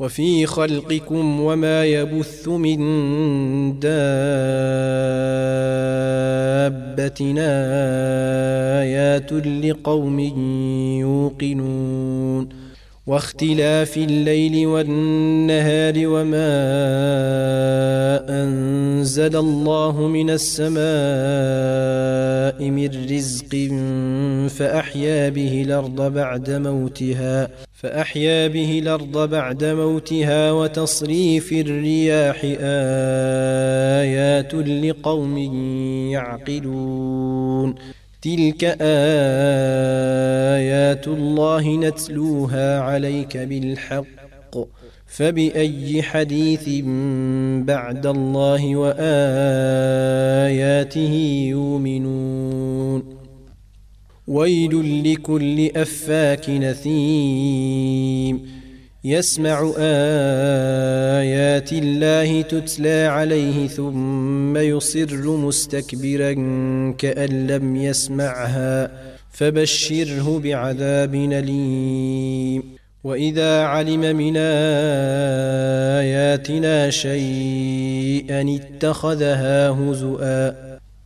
وفي خلقكم وما يبث من دابة آيات لقوم يوقنون واختلاف الليل والنهار وما أنزل الله من السماء من رزق فأحيا به الأرض بعد موتها فأحيا به الأرض بعد موتها وتصريف الرياح آيات لقوم يعقلون. تلك آيات الله نتلوها عليك بالحق. فبأي حديث بعد الله وآياته يؤمنون. ويل لكل أفاك نثيم. يسمع آيات الله تتلى عليه ثم يصر مستكبرا كأن لم يسمعها. فبشره بعذاب أليم. وإذا علم من آياتنا شيئا اتخذها هزؤا.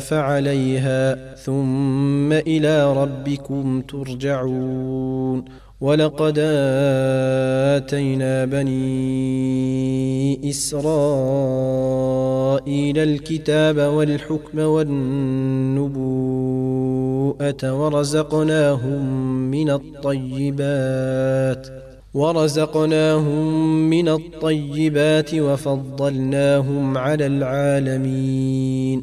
فعليها ثم إلى ربكم ترجعون ولقد آتينا بني إسرائيل الكتاب والحكم والنبوءة ورزقناهم من الطيبات ورزقناهم من الطيبات وفضلناهم على العالمين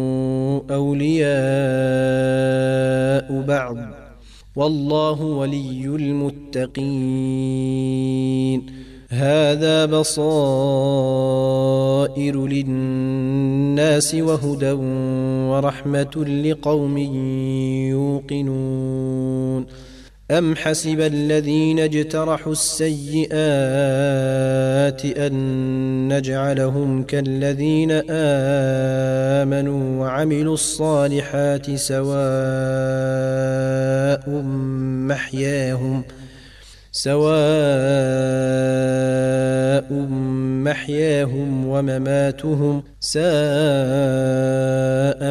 أولياء بعض. والله ولي المتقين. هذا بصائر للناس وهدى ورحمة لقوم يوقنون. أم حسب الذين اجترحوا السيئات أن نجعلهم كالذين آمنوا وعملوا الصالحات سواء محياهم سواء محياهم ومماتهم ساء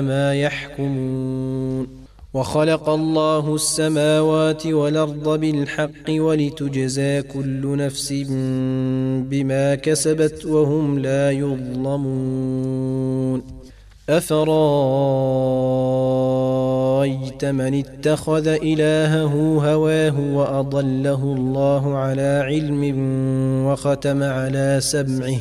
ما يحكمون وخلق الله السماوات والأرض بالحق ولتجزى كل نفس بما كسبت وهم لا يظلمون. أفرأيت من اتخذ إلهه هواه وأضله الله على علم وختم على سمعه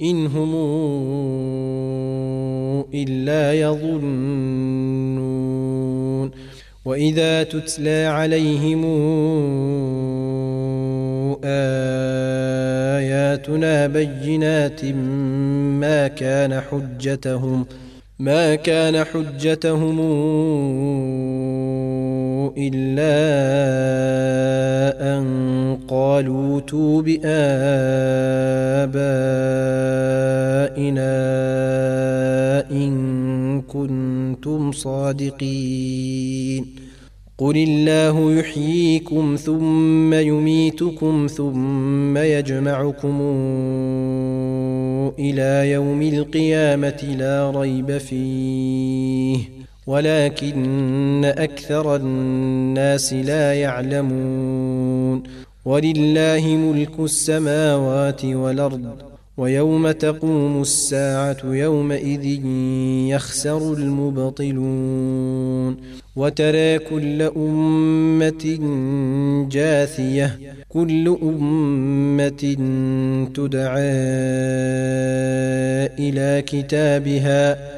إن هم إلا يظنون. وإذا تتلى عليهم آياتنا بينات ما كان حجتهم ما كان حجتهم إلا أن قالوا اوتوا بآبائنا إن كنتم صادقين. قل الله يحييكم ثم يميتكم ثم يجمعكم إلى يوم القيامة لا ريب فيه. ولكن أكثر الناس لا يعلمون ولله ملك السماوات والأرض ويوم تقوم الساعة يومئذ يخسر المبطلون وترى كل أمة جاثية كل أمة تدعى إلى كتابها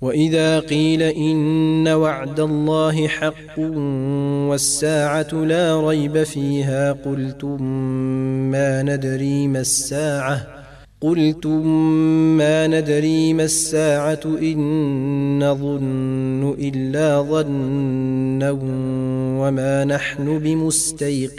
واذا قيل ان وعد الله حق والساعة لا ريب فيها قلتم ما ندري ما الساعة قلتم ما ندري ما الساعة ان نظن الا ظنا وما نحن بمستيقنين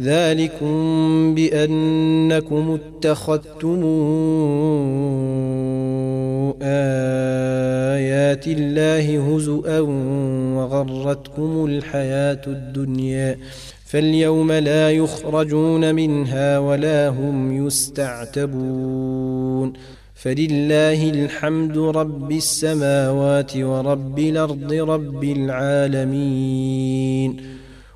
ذلكم بأنكم اتخذتم آيات الله هزءا وغرتكم الحياة الدنيا فاليوم لا يخرجون منها ولا هم يستعتبون فلله الحمد رب السماوات ورب الأرض رب العالمين